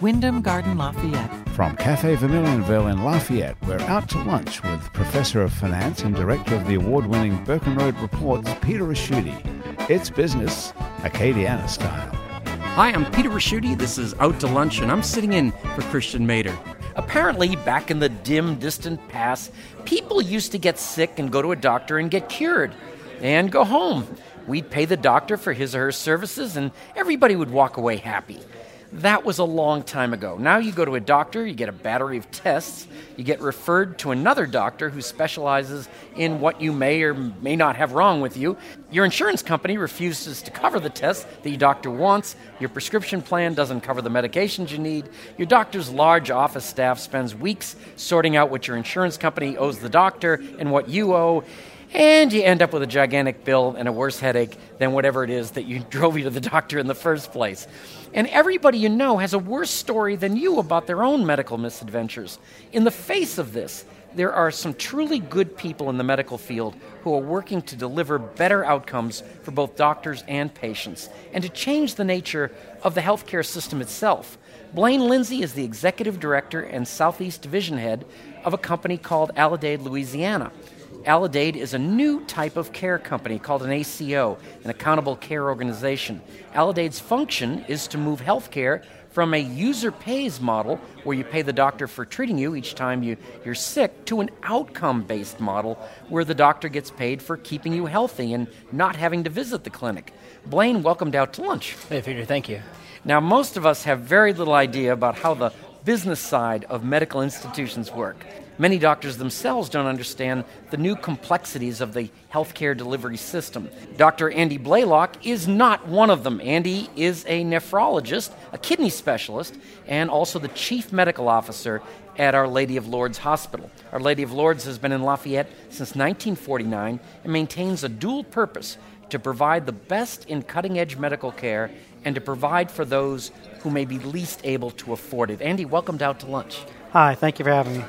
Wyndham Garden Lafayette. From Cafe Vermilionville in Lafayette, we're out to lunch with Professor of Finance and Director of the award winning Burkenroad Reports, Peter Ricchiuti. It's business, Acadiana style. Hi, I'm Peter Ricchiuti. This is Out to Lunch, and I'm sitting in for Christian Mader. Apparently, back in the dim, distant past, people used to get sick and go to a doctor and get cured and go home. We'd pay the doctor for his or her services, and everybody would walk away happy. That was a long time ago. Now you go to a doctor, you get a battery of tests, you get referred to another doctor who specializes in what you may or may not have wrong with you. Your insurance company refuses to cover the tests that your doctor wants. Your prescription plan doesn't cover the medications you need. Your doctor's large office staff spends weeks sorting out what your insurance company owes the doctor and what you owe and you end up with a gigantic bill and a worse headache than whatever it is that you drove you to the doctor in the first place. And everybody you know has a worse story than you about their own medical misadventures. In the face of this, there are some truly good people in the medical field who are working to deliver better outcomes for both doctors and patients and to change the nature of the healthcare system itself. Blaine Lindsay is the executive director and Southeast division head of a company called Aledade, Louisiana. Aledade is a new type of care company called an ACO, an accountable care organization. Aledade's function is to move healthcare from a user pays model, where you pay the doctor for treating you each time you, you're sick, to an outcome based model, where the doctor gets paid for keeping you healthy and not having to visit the clinic. Blaine, welcomed out to lunch. Hey, Peter, thank you. Now, most of us have very little idea about how the business side of medical institutions work. Many doctors themselves don't understand the new complexities of the healthcare delivery system. Dr. Andy Blaylock is not one of them. Andy is a nephrologist, a kidney specialist, and also the chief medical officer at Our Lady of Lourdes Hospital. Our Lady of Lourdes has been in Lafayette since 1949 and maintains a dual purpose to provide the best in cutting edge medical care and to provide for those who may be least able to afford it. Andy, welcomed out to lunch. Hi, thank you for having me.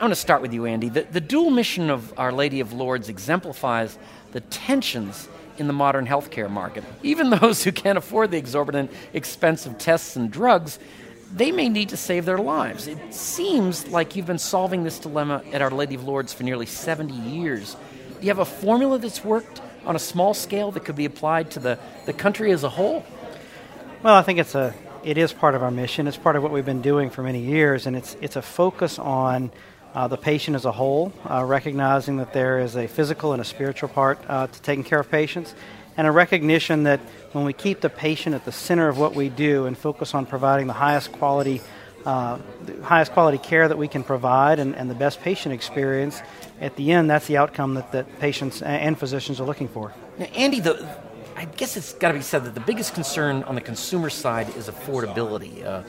I want to start with you, Andy. The, the dual mission of Our Lady of Lourdes exemplifies the tensions in the modern healthcare market. Even those who can't afford the exorbitant, expensive tests and drugs, they may need to save their lives. It seems like you've been solving this dilemma at Our Lady of Lourdes for nearly 70 years. Do you have a formula that's worked on a small scale that could be applied to the, the country as a whole? Well, I think it's a it is part of our mission. It's part of what we've been doing for many years, and it's it's a focus on uh, the patient as a whole, uh, recognizing that there is a physical and a spiritual part uh, to taking care of patients, and a recognition that when we keep the patient at the center of what we do and focus on providing the highest quality, uh, the highest quality care that we can provide and, and, the best patient experience, at the end, that's the outcome that, that patients and physicians are looking for. Now, Andy, the, I guess it's got to be said that the biggest concern on the consumer side is affordability. Uh,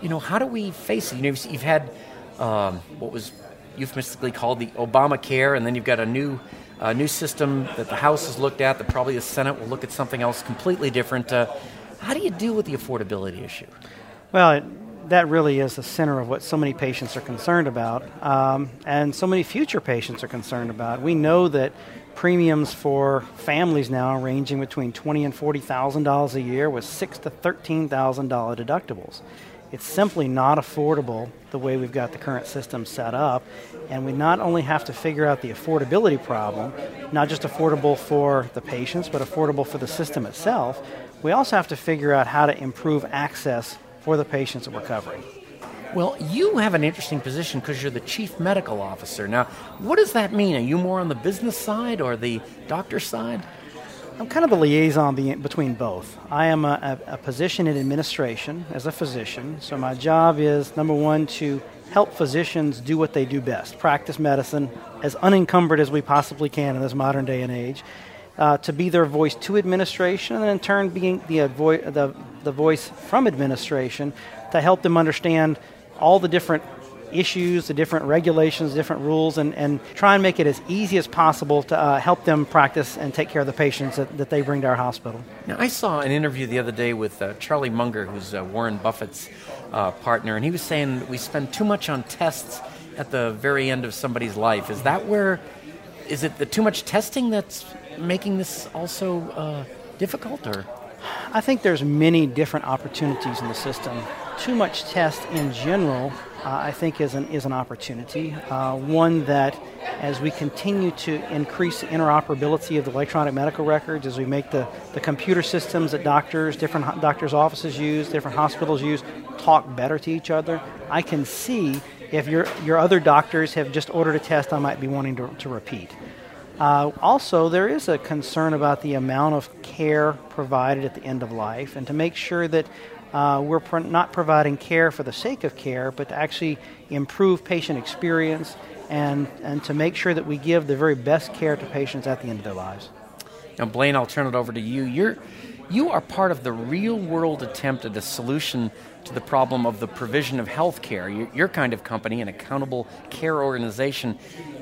you know, how do we face it? You know, you've had um, what was euphemistically called the Obamacare, and then you've got a new uh, new system that the House has looked at, that probably the Senate will look at something else completely different. Uh, how do you deal with the affordability issue? Well, it, that really is the center of what so many patients are concerned about, um, and so many future patients are concerned about. We know that premiums for families now ranging between twenty and forty thousand dollars a year, with six to thirteen thousand dollar deductibles. It's simply not affordable the way we've got the current system set up. And we not only have to figure out the affordability problem, not just affordable for the patients, but affordable for the system itself, we also have to figure out how to improve access for the patients that we're covering. Well, you have an interesting position because you're the chief medical officer. Now, what does that mean? Are you more on the business side or the doctor side? I'm kind of the liaison be- between both. I am a, a, a position in administration as a physician, so my job is number one to help physicians do what they do best practice medicine as unencumbered as we possibly can in this modern day and age, uh, to be their voice to administration, and in turn being the, avo- the, the voice from administration to help them understand all the different issues, the different regulations, different rules, and, and try and make it as easy as possible to uh, help them practice and take care of the patients that, that they bring to our hospital. Now, I saw an interview the other day with uh, Charlie Munger, who's uh, Warren Buffett's uh, partner, and he was saying we spend too much on tests at the very end of somebody's life. Is that where, is it the too much testing that's making this also uh, difficult, or? I think there's many different opportunities in the system. Too much test in general, uh, I think, is an, is an opportunity. Uh, one that, as we continue to increase the interoperability of the electronic medical records, as we make the, the computer systems that doctors, different doctors' offices use, different hospitals use, talk better to each other, I can see if your, your other doctors have just ordered a test I might be wanting to, to repeat. Uh, also, there is a concern about the amount of care provided at the end of life, and to make sure that uh, we're not providing care for the sake of care, but to actually improve patient experience and, and to make sure that we give the very best care to patients at the end of their lives. Now, Blaine, I'll turn it over to you. You're, you are part of the real world attempt at a solution the problem of the provision of health care. Your, your kind of company, an accountable care organization,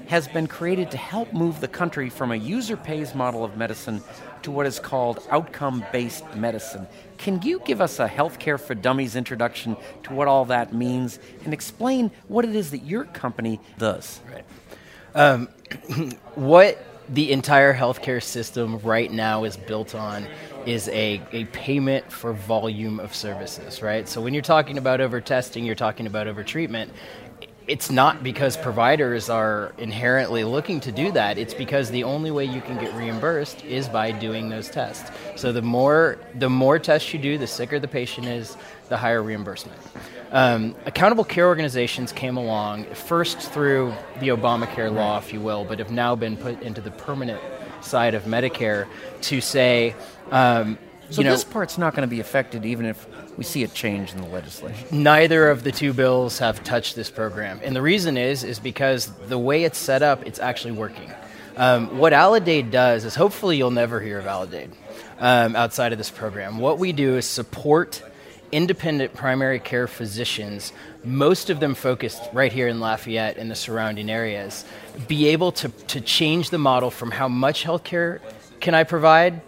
has been created to help move the country from a user pays model of medicine to what is called outcome based medicine. Can you give us a healthcare for dummies introduction to what all that means and explain what it is that your company does? Right. Um, what the entire healthcare system right now is built on is a, a payment for volume of services, right? So when you're talking about over testing, you're talking about over treatment it's not because providers are inherently looking to do that. It's because the only way you can get reimbursed is by doing those tests. So the more the more tests you do, the sicker the patient is, the higher reimbursement. Um, accountable care organizations came along first through the Obamacare law, if you will, but have now been put into the permanent side of Medicare to say. Um, so you know, this part's not going to be affected even if we see a change in the legislation. Neither of the two bills have touched this program, and the reason is is because the way it's set up, it's actually working. Um, what Aledade does is hopefully you'll never hear of Aledade um, outside of this program. What we do is support independent primary care physicians, most of them focused right here in Lafayette and the surrounding areas, be able to, to change the model from how much healthcare can I provide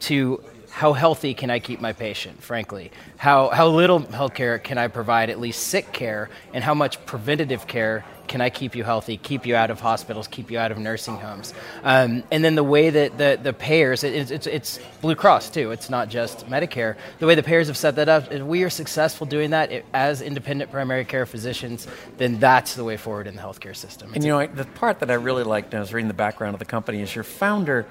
to how healthy can I keep my patient, frankly? How, how little health care can I provide, at least sick care, and how much preventative care can I keep you healthy, keep you out of hospitals, keep you out of nursing homes? Um, and then the way that the, the payers, it, it's, it's Blue Cross too, it's not just Medicare. The way the payers have set that up, if we are successful doing that it, as independent primary care physicians, then that's the way forward in the healthcare system. It's and you know, the part that I really liked, I was reading the background of the company, is your founder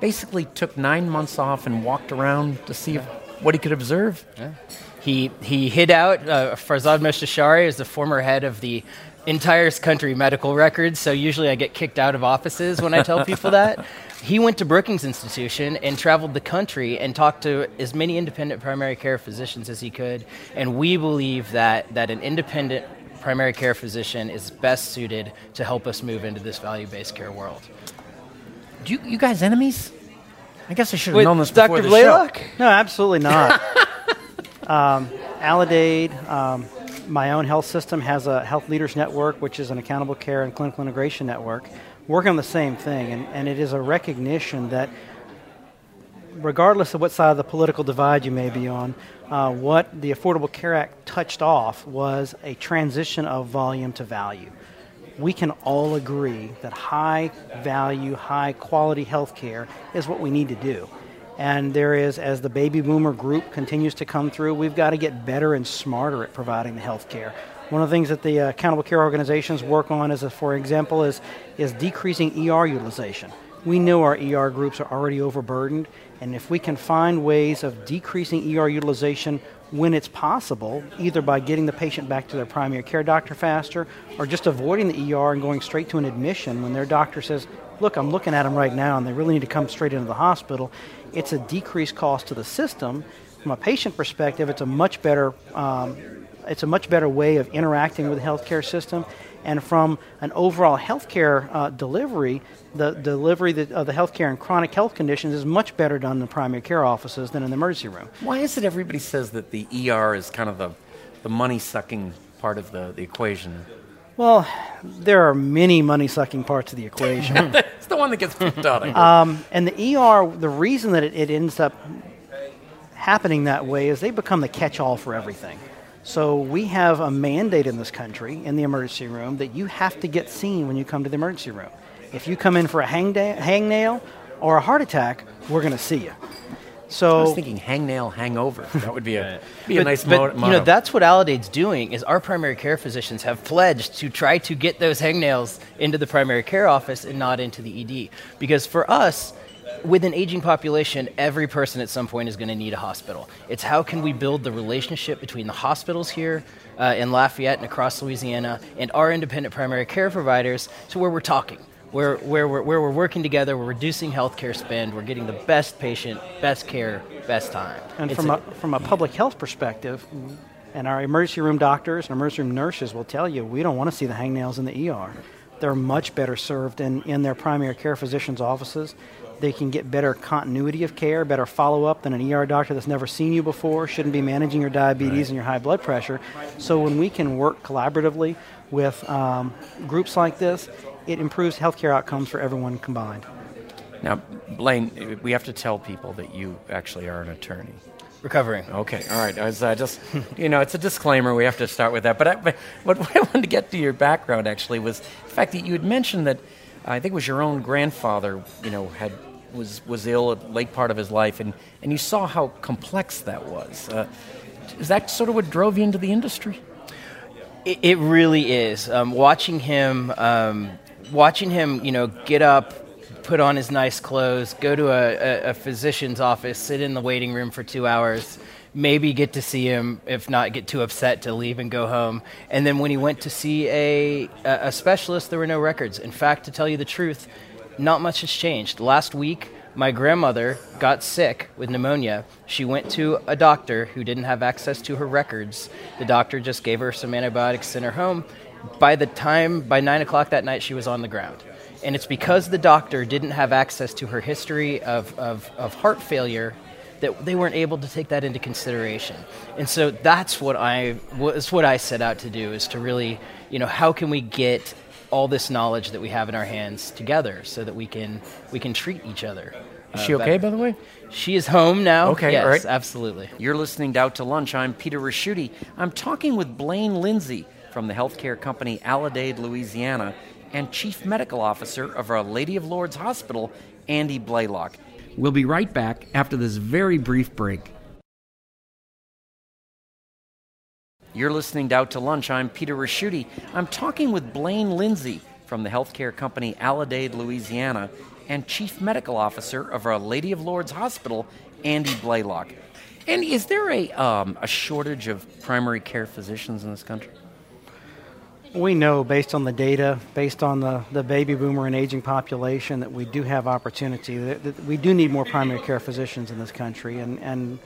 basically took nine months off and walked around to see what he could observe. Yeah. He, he hid out. Uh, Farzad Mostashari is the former head of the entire country medical records, so usually I get kicked out of offices when I tell people that. He went to Brookings Institution and traveled the country and talked to as many independent primary care physicians as he could. And we believe that, that an independent primary care physician is best suited to help us move into this value based care world. Do you, you guys enemies? I guess I should have known this Dr. before the Blaylock? show. No, absolutely not. um, Aledade, um, my own health system, has a Health Leaders Network, which is an accountable care and clinical integration network, working on the same thing. And, and it is a recognition that regardless of what side of the political divide you may be on, uh, what the Affordable Care Act touched off was a transition of volume to value we can all agree that high value, high quality health care is what we need to do. And there is, as the baby boomer group continues to come through, we've got to get better and smarter at providing the health care. One of the things that the uh, accountable care organizations work on, is, for example, is, is decreasing ER utilization. We know our ER groups are already overburdened, and if we can find ways of decreasing ER utilization when it's possible, either by getting the patient back to their primary care doctor faster or just avoiding the ER and going straight to an admission when their doctor says, Look, I'm looking at them right now and they really need to come straight into the hospital. It's a decreased cost to the system. From a patient perspective, it's a much better. Um, it's a much better way of interacting with the healthcare system, and from an overall healthcare uh, delivery, the delivery of the healthcare in chronic health conditions is much better done in the primary care offices than in the emergency room. Why is it everybody says that the ER is kind of the, the money sucking part of the, the equation? Well, there are many money sucking parts of the equation. it's the one that gets picked on. um, and the ER, the reason that it, it ends up happening that way is they become the catch all for everything. So we have a mandate in this country in the emergency room that you have to get seen when you come to the emergency room. If you come in for a hang hangnail or a heart attack, we're going to see you. So I was thinking hangnail hangover. That would be a be but, a nice but, motto. You know, that's what Aledade's doing. Is our primary care physicians have pledged to try to get those hangnails into the primary care office and not into the ED. Because for us, with an aging population, every person at some point is going to need a hospital. It's how can we build the relationship between the hospitals here uh, in Lafayette and across Louisiana and our independent primary care providers to where we're talking where, where, we're, where we're working together, we're reducing healthcare spend, we're getting the best patient, best care, best time. And from a, a, from a public health perspective, and our emergency room doctors and emergency room nurses will tell you we don't want to see the hangnails in the ER. They're much better served in, in their primary care physicians' offices. They can get better continuity of care, better follow up than an ER doctor that's never seen you before, shouldn't be managing your diabetes right. and your high blood pressure. So, when we can work collaboratively with um, groups like this, it improves healthcare outcomes for everyone combined. Now, Blaine, we have to tell people that you actually are an attorney. Recovering. Okay, all right. I was uh, just, you know, it's a disclaimer. We have to start with that. But, I, but what I wanted to get to your background actually was the fact that you had mentioned that I think it was your own grandfather, you know, had was was ill at late part of his life, and and you saw how complex that was. Uh, is that sort of what drove you into the industry? It, it really is. Um, watching him um, watching him, you know, get up, put on his nice clothes, go to a, a, a, physician's office, sit in the waiting room for two hours, maybe get to see him, if not get too upset to leave and go home. And then when he went to see a, a specialist, there were no records. In fact, to tell you the truth, not much has changed. Last week, my grandmother got sick with pneumonia. She went to a doctor who didn't have access to her records. The doctor just gave her some antibiotics, sent her home, by the time, by 9 o'clock that night, she was on the ground. And it's because the doctor didn't have access to her history of, of, of heart failure that they weren't able to take that into consideration. And so that's what I was what I set out to do is to really, you know, how can we get all this knowledge that we have in our hands together so that we can we can treat each other. Is she uh, okay, by the way? She is home now. Okay, yes, all right. absolutely. You're listening to Out to Lunch. I'm Peter Ricchiuti. I'm talking with Blaine Lindsay from the healthcare company Aledade, Louisiana, and Chief Medical Officer of Our Lady of Lourdes Hospital, Andy Blaylock. We'll be right back after this very brief break. You're listening to Out to Lunch. I'm Peter Ricchiuti. I'm talking with Blaine Lindsay from the healthcare company Aledade, Louisiana, and Chief Medical Officer of Our Lady of Lourdes Hospital, Andy Blaylock. Andy, is there a, um, a shortage of primary care physicians in this country? We know based on the data, based on the, the baby boomer and aging population, that we do have opportunity, that, that we do need more primary care physicians in this country. And, and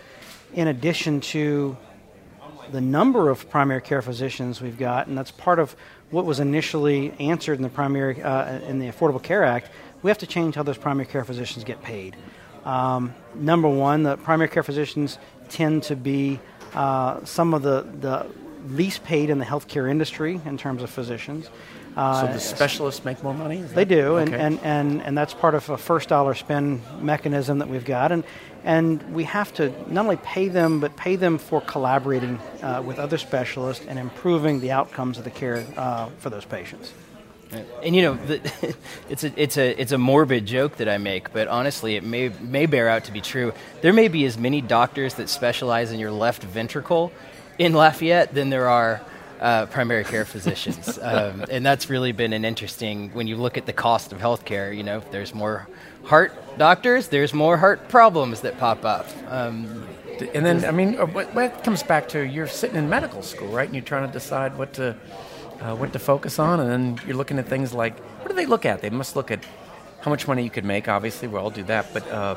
in addition to the number of primary care physicians we've got, and that's part of what was initially answered in the primary uh, in the Affordable Care Act. We have to change how those primary care physicians get paid. Um, number one, the primary care physicians tend to be uh, some of the, the least paid in the healthcare industry in terms of physicians. Uh, so the specialists make more money? They do, okay. and, and, and, and that's part of a first dollar spend mechanism that we've got. And, and we have to not only pay them, but pay them for collaborating uh, with other specialists and improving the outcomes of the care uh, for those patients. And you know, the, it's a it's a it's a morbid joke that I make, but honestly, it may may bear out to be true. There may be as many doctors that specialize in your left ventricle in Lafayette than there are uh, primary care physicians. um, and that's really been an interesting, when you look at the cost of healthcare, you know, if there's more heart doctors, there's more heart problems that pop up. Um, and then, I mean, uh, what, what comes back to you're sitting in medical school, right? And you're trying to decide what to, uh, what to focus on. And then you're looking at things like, what do they look at? They must look at how much money you could make, obviously, we all do that. But, uh,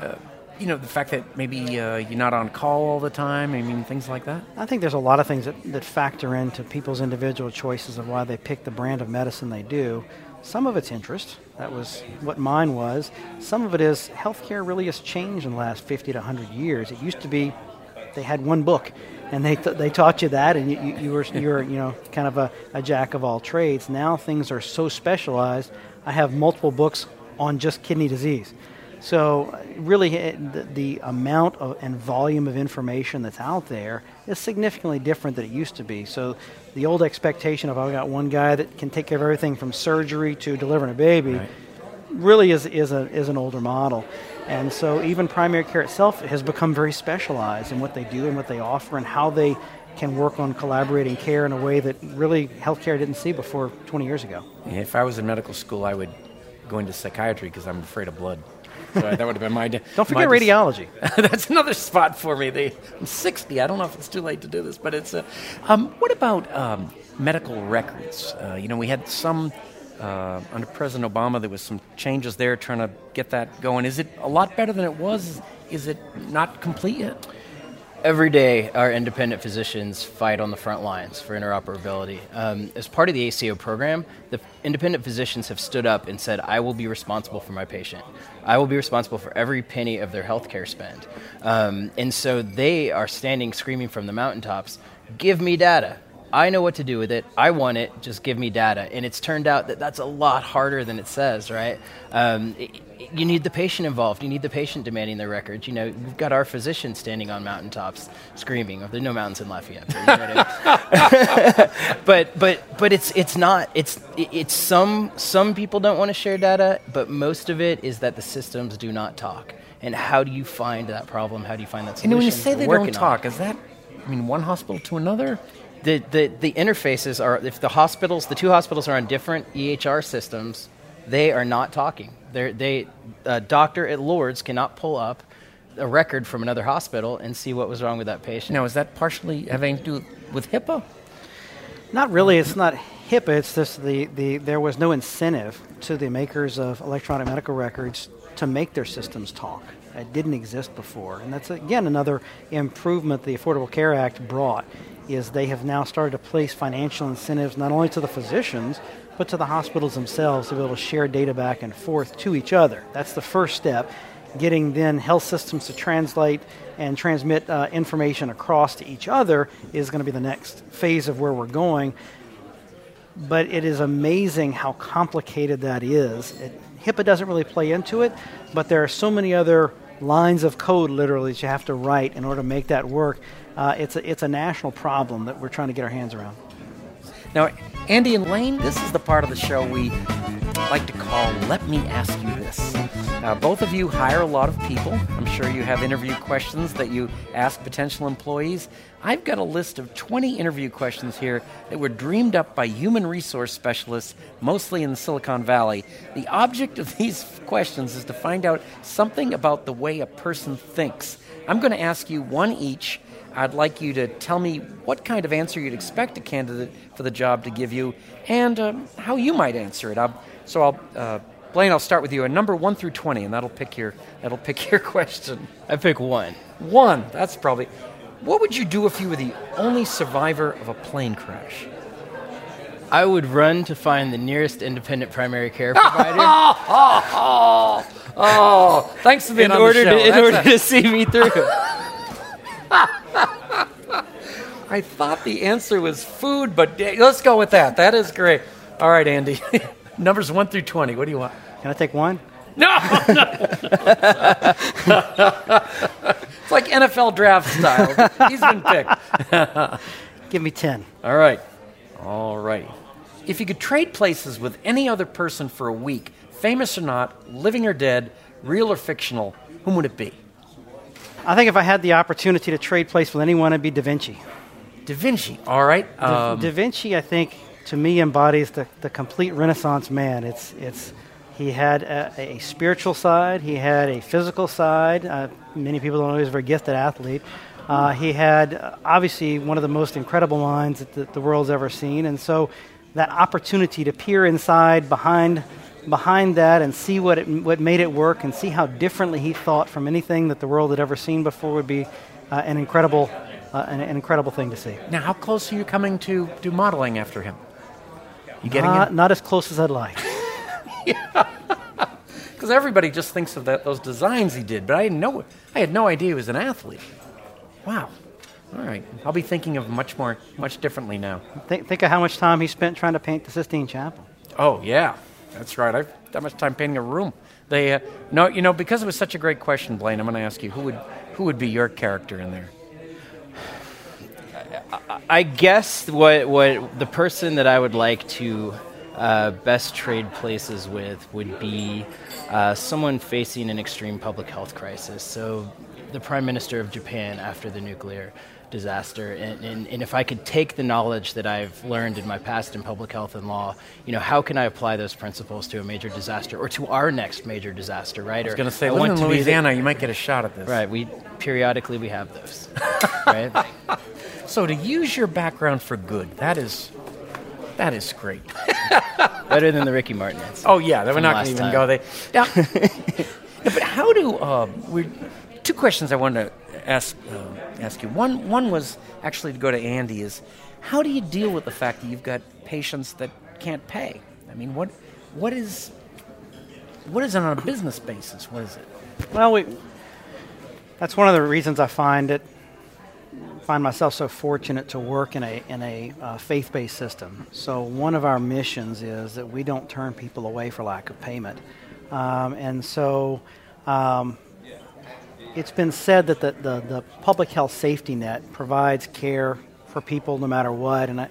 uh you know, the fact that maybe uh, you're not on call all the time, I mean, things like that? I think there's a lot of things that, that factor into people's individual choices of why they pick the brand of medicine they do. Some of it's interest. That was what mine was. Some of it is healthcare really has changed in the last 50 to 100 years. It used to be they had one book and they, th- they taught you that, and you, you, you were you were you know kind of a, a jack of all trades. Now things are so specialized. I have multiple books on just kidney disease. So really, eh, the, the, amount of, and volume of information that's out there is significantly different than it used to be. So the old expectation of I've got one guy that can take care of everything from surgery to delivering a baby right. really is, is, a, is an older model. And so even primary care itself has become very specialized in what they do and what they offer and how they can work on collaborating care in a way that really healthcare didn't see before 20 years ago. If I was in medical school, I would go into psychiatry because I'm afraid of blood. So that would have been my. Idea. Don't forget my radiology. That's another spot for me. They, I'm 60. I don't know if it's too late to do this, but it's. Uh, um, what about um, medical records? Uh, you know, we had some. Uh, under President Obama, there was some changes there trying to get that going. Is it a lot better than it was? Is it not complete yet? Every day, our independent physicians fight on the front lines for interoperability. Um, as part of the ACO program, the independent physicians have stood up and said, I will be responsible for my patient. I will be responsible for every penny of their healthcare spend. Um, and so they are standing screaming from the mountaintops, Give me data. I know what to do with it. I want it. Just give me data. And it's turned out that that's a lot harder than it says, right? Um, it, you need the patient involved. You need the patient demanding their records. You know, we've got our physicians standing on mountaintops screaming. Oh, there's no mountains in Lafayette, but but but it's it's not. It's it's some some people don't want to share data, but most of it is that the systems do not talk. And how do you find that problem? How do you find that solution? And when you say they don't talk, is that I mean one hospital to another? The, the, the interfaces are if the hospitals the two hospitals are on different EHR systems, they are not talking they're, they, a doctor at Lourdes cannot pull up a record from another hospital and see what was wrong with that patient. Now, is that partially having to do with HIPAA? Not really. It's not HIPAA. It's just the, the there was no incentive to the makers of electronic medical records to make their systems talk. It didn't exist before, and that's again another improvement the Affordable Care Act brought. Is they have now started to place financial incentives not only to the physicians but to the hospitals themselves to be able to share data back and forth to each other. That's the first step. Getting then health systems to translate and transmit uh, information across to each other is going to be the next phase of where we're going. But it is amazing how complicated that is. It, HIPAA doesn't really play into it, but there are so many other lines of code literally that you have to write in order to make that work. Uh, it's, a, it's a national problem that we're trying to get our hands around. Now, Andy and Lane, this is the part of the show we like to call Let Me Ask You This. Now, both of you hire a lot of people. I'm sure you have interview questions that you ask potential employees. I've got a list of 20 interview questions here that were dreamed up by human resource specialists, mostly in Silicon Valley. The object of these questions is to find out something about the way a person thinks. I'm going to ask you one each I'd like you to tell me what kind of answer you'd expect a candidate for the job to give you and um, how you might answer it. I'll, so I'll, uh, Blaine, I'll start with you. A number one through twenty, and that'll pick your that'll pick your question. I pick one. One. That's probably. What would you do if you were the only survivor of a plane crash? I would run to find the nearest independent primary care provider. oh, oh, oh, oh, thanks for being in on order the show. To, in That's order a... to see me through. I thought the answer was food, but let's go with that. That is great. All right, Andy. Numbers 1 through 20. What do you want? Can I take one? No, no. it's like NFL draft style. He's been picked. Give me 10. All right. All right. If you could trade places with any other person for a week, famous or not, living or dead, real or fictional, whom would it be? I think if I had the opportunity to trade place with anyone, it'd be Da Vinci. Da Vinci. All right. Um, da, da, Vinci, I think, to me embodies the, the complete Renaissance man. It's it's he had a, a spiritual side. He had a physical side. Uh, many people don't know he was a very gifted athlete. Uh, he had uh, obviously one of the most incredible minds that the, the world's ever seen, and so that opportunity to peer inside behind behind that and see what it, what made it work and see how differently he thought from anything that the world had ever seen before would be uh, an incredible uh, an, an, incredible thing to see. Now, how close are you coming to do modeling after him? You getting uh, Not as close as I'd like. Because everybody just thinks of that those designs he did, but I didn't know. I had no idea he was an athlete. Wow. All right. I'll be thinking of much more, much differently now. Think, think of how much time he spent trying to paint the Sistine Chapel. Oh, yeah. That's right. I've that much time painting a room. They, uh, no, you know, because it was such a great question, Blaine, I'm going to ask you who would, who would be your character in there? I guess what, what the person that I would like to uh, best trade places with would be uh, someone facing an extreme public health crisis. So, the Prime Minister of Japan after the nuclear disaster. And, and, and, if I could take the knowledge that I've learned in my past in public health and law, you know, how can I apply those principles to a major disaster or to our next major disaster, right? I was going to say, living in Louisiana, the, you might get a shot at this. Right. We periodically we have those. right. So to use your background for good, that is that is great. Better than the Ricky Martin. Oh yeah, we're not going to even time. go there. Now, but how do uh, we? Two questions I wanted to ask uh, ask you. One one was actually to go to Andy. Is how do you deal with the fact that you've got patients that can't pay? I mean, what what is what is it on a business basis? What is it? Well, we, that's one of the reasons I find it find myself so fortunate to work in a in a uh, faith-based system. So one of our missions is that we don't turn people away for lack of payment, um, and so. Um, it's been said that the, the, the, public health safety net provides care for people no matter what, and I,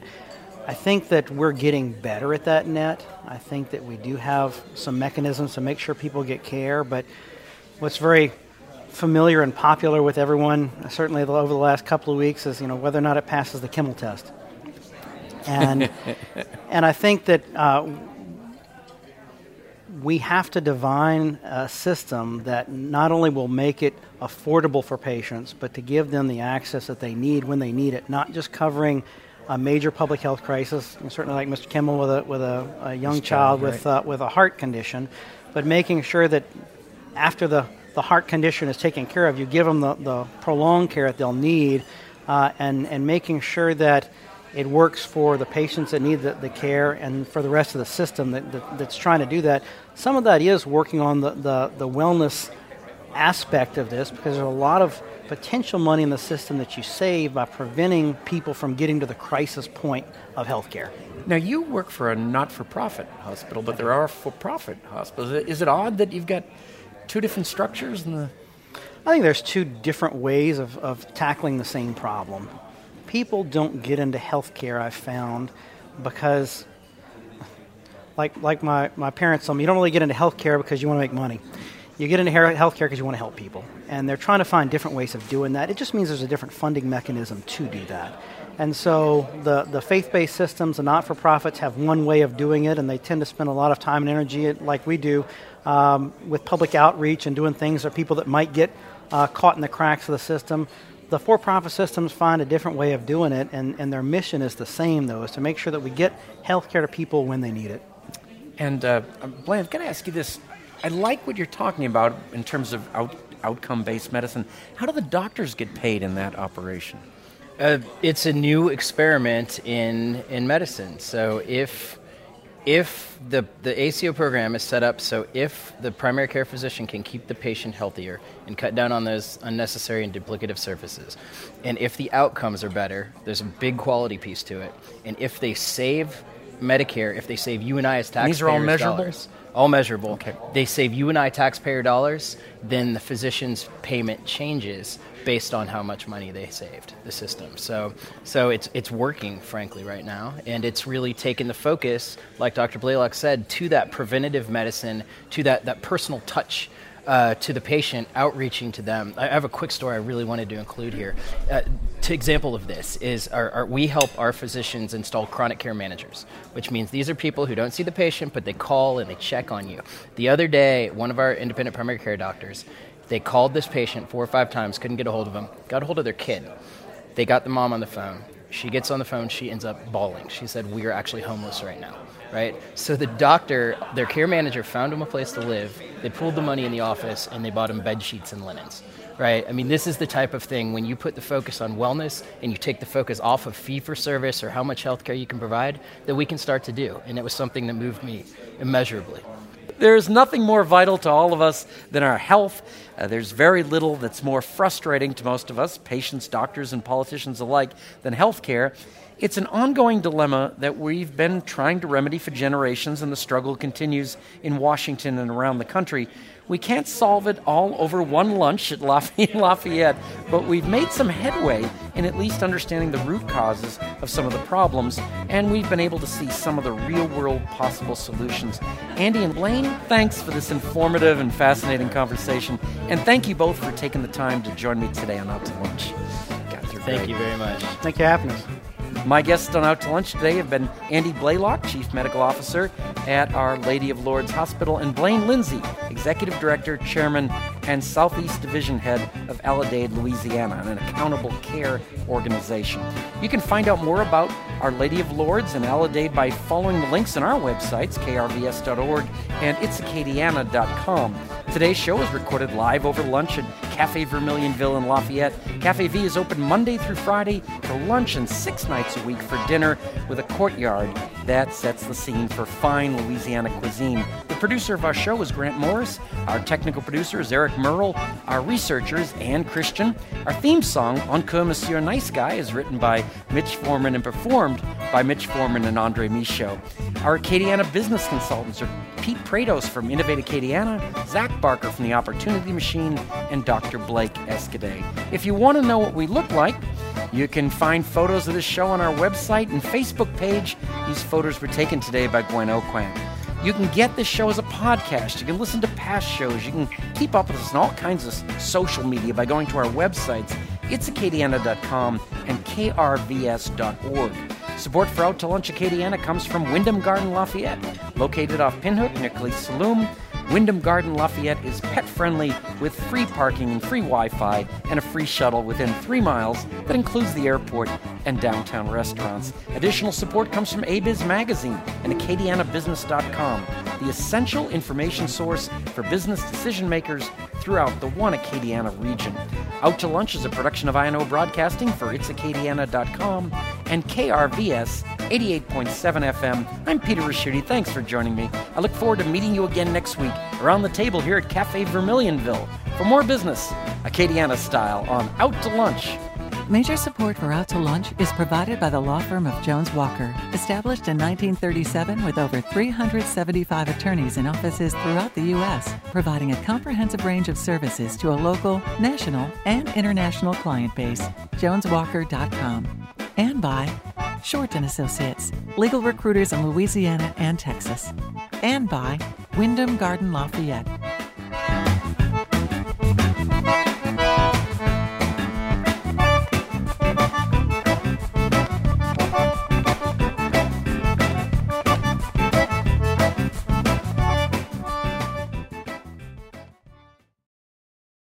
I think that we're getting better at that net. I think that we do have some mechanisms to make sure people get care, but what's very familiar and popular with everyone, certainly over the last couple of weeks, is you know whether or not it passes the Kimmel test. And and I think that uh, we have to divine a system that not only will make it affordable for patients, but to give them the access that they need when they need it, not just covering a major public health crisis, certainly like Mr. Kimmel with a, with a, a young child, child right. with, uh, with a heart condition, but making sure that after the the heart condition is taken care of, you give them the, the prolonged care that they'll need, uh, and, and making sure that it works for the patients that need the, the care and for the rest of the system that, that, that's trying to do that. Some of that is working on the, the, the wellness aspect of this because there's a lot of potential money in the system that you save by preventing people from getting to the crisis point of healthcare. Now, you work for a not for profit hospital, but there are for profit hospitals. Is it odd that you've got two different structures in the I think there's two different ways of, of tackling the same problem. People don't get into healthcare, I've found, because like like my, my parents told me, you don't really get into healthcare because you want to make money. You get into healthcare because you want to help people. And they're trying to find different ways of doing that. It just means there's a different funding mechanism to do that. And so the, the faith based systems, the not for profits, have one way of doing it, and they tend to spend a lot of time and energy, like we do, um, with public outreach and doing things for people that might get uh, caught in the cracks of the system. The for profit systems find a different way of doing it, and, and their mission is the same, though, is to make sure that we get health care to people when they need it. And, uh, Blaine, I've got to ask you this. I like what you're talking about in terms of out, outcome based medicine. How do the doctors get paid in that operation? Uh, it's a new experiment in, in medicine. So if if the, the ACO program is set up so if the primary care physician can keep the patient healthier and cut down on those unnecessary and duplicative services, and if the outcomes are better, there's a big quality piece to it, and if they save Medicare, if they save you and I as taxpayers, these are all measurable. Dollars, all measurable. Okay. They save you and I taxpayer dollars, then the physician's payment changes based on how much money they saved the system. So so it's it's working frankly right now and it's really taken the focus like Dr. Blaylock said to that preventative medicine to that that personal touch uh, to the patient, outreaching to them. I have a quick story I really wanted to include here. Uh, to example of this is our, our, we help our physicians install chronic care managers, which means these are people who don't see the patient, but they call and they check on you. The other day, one of our independent primary care doctors they called this patient four or five times, couldn't get a hold of him, got a hold of their kid. They got the mom on the phone. She gets on the phone, she ends up bawling. She said, We are actually homeless right now. Right? So the doctor, their care manager, found him a place to live. They pulled the money in the office and they bought him bed sheets and linens right? I mean, this is the type of thing when you put the focus on wellness and you take the focus off of fee for service or how much health care you can provide that we can start to do. And it was something that moved me immeasurably. There's nothing more vital to all of us than our health. Uh, there's very little that's more frustrating to most of us, patients, doctors, and politicians alike, than health care. It's an ongoing dilemma that we've been trying to remedy for generations, and the struggle continues in Washington and around the country. We can't solve it all over one lunch at Lafayette, but we've made some headway in at least understanding the root causes of some of the problems, and we've been able to see some of the real world possible solutions. Andy and Blaine, thanks for this informative and fascinating conversation, and thank you both for taking the time to join me today on Out to Lunch. Thank you very much. Thank you for having us. My guests on Out to Lunch today have been Andy Blaylock, Chief Medical Officer at Our Lady of Lourdes Hospital, and Blaine Lindsay, Executive Director, Chairman, and Southeast Division Head of Aledade, Louisiana, an accountable care organization. You can find out more about Our Lady of Lourdes and Aledade by following the links on our websites, krvs.org and itsacadiana.com. Today's show is recorded live over lunch at Cafe Vermilionville in Lafayette. Cafe V is open Monday through Friday for lunch and six nights a week for dinner with a courtyard that sets the scene for fine Louisiana cuisine. The producer of our show is Grant Morris. Our technical producer is Eric Merle. Our researcher is Ann Christian. Our theme song, Encore Monsieur Nice Guy, is written by Mitch Foreman and performed by Mitch Foreman and Andre Michaud. Our Acadiana business consultants are Pete Prados from Innovate Acadiana, Zach Barker from The Opportunity Machine, and Dr. Blake Escaday. If you want to know what we look like, you can find photos of this show on our website and Facebook page. These photos were taken today by Gwen Oquan. You can get this show as a podcast. You can listen to past shows. You can keep up with us on all kinds of social media by going to our websites, itsacadiana.com and krvs.org. Support for Out to Lunch Acadiana comes from Wyndham Garden Lafayette, located off Pinhook near Calise Saloon. Wyndham Garden Lafayette is pet friendly with free parking and free Wi Fi and a free shuttle within three miles that includes the airport and downtown restaurants. Additional support comes from ABIZ Magazine and AcadianaBusiness.com, the essential information source for business decision makers throughout the one Acadiana region. Out to Lunch is a production of INO Broadcasting for itsacadiana.com and KRVS 88.7 FM. I'm Peter Ricchiuti. Thanks for joining me. I look forward to meeting you again next week around the table here at Cafe Vermilionville for more business, Acadiana style, on Out to Lunch. Major support for Out to Lunch is provided by the law firm of Jones Walker, established in 1937 with over 375 attorneys in offices throughout the U.S., providing a comprehensive range of services to a local, national, and international client base. JonesWalker.com. And by Shorten Associates, legal recruiters in Louisiana and Texas. And by Wyndham Garden Lafayette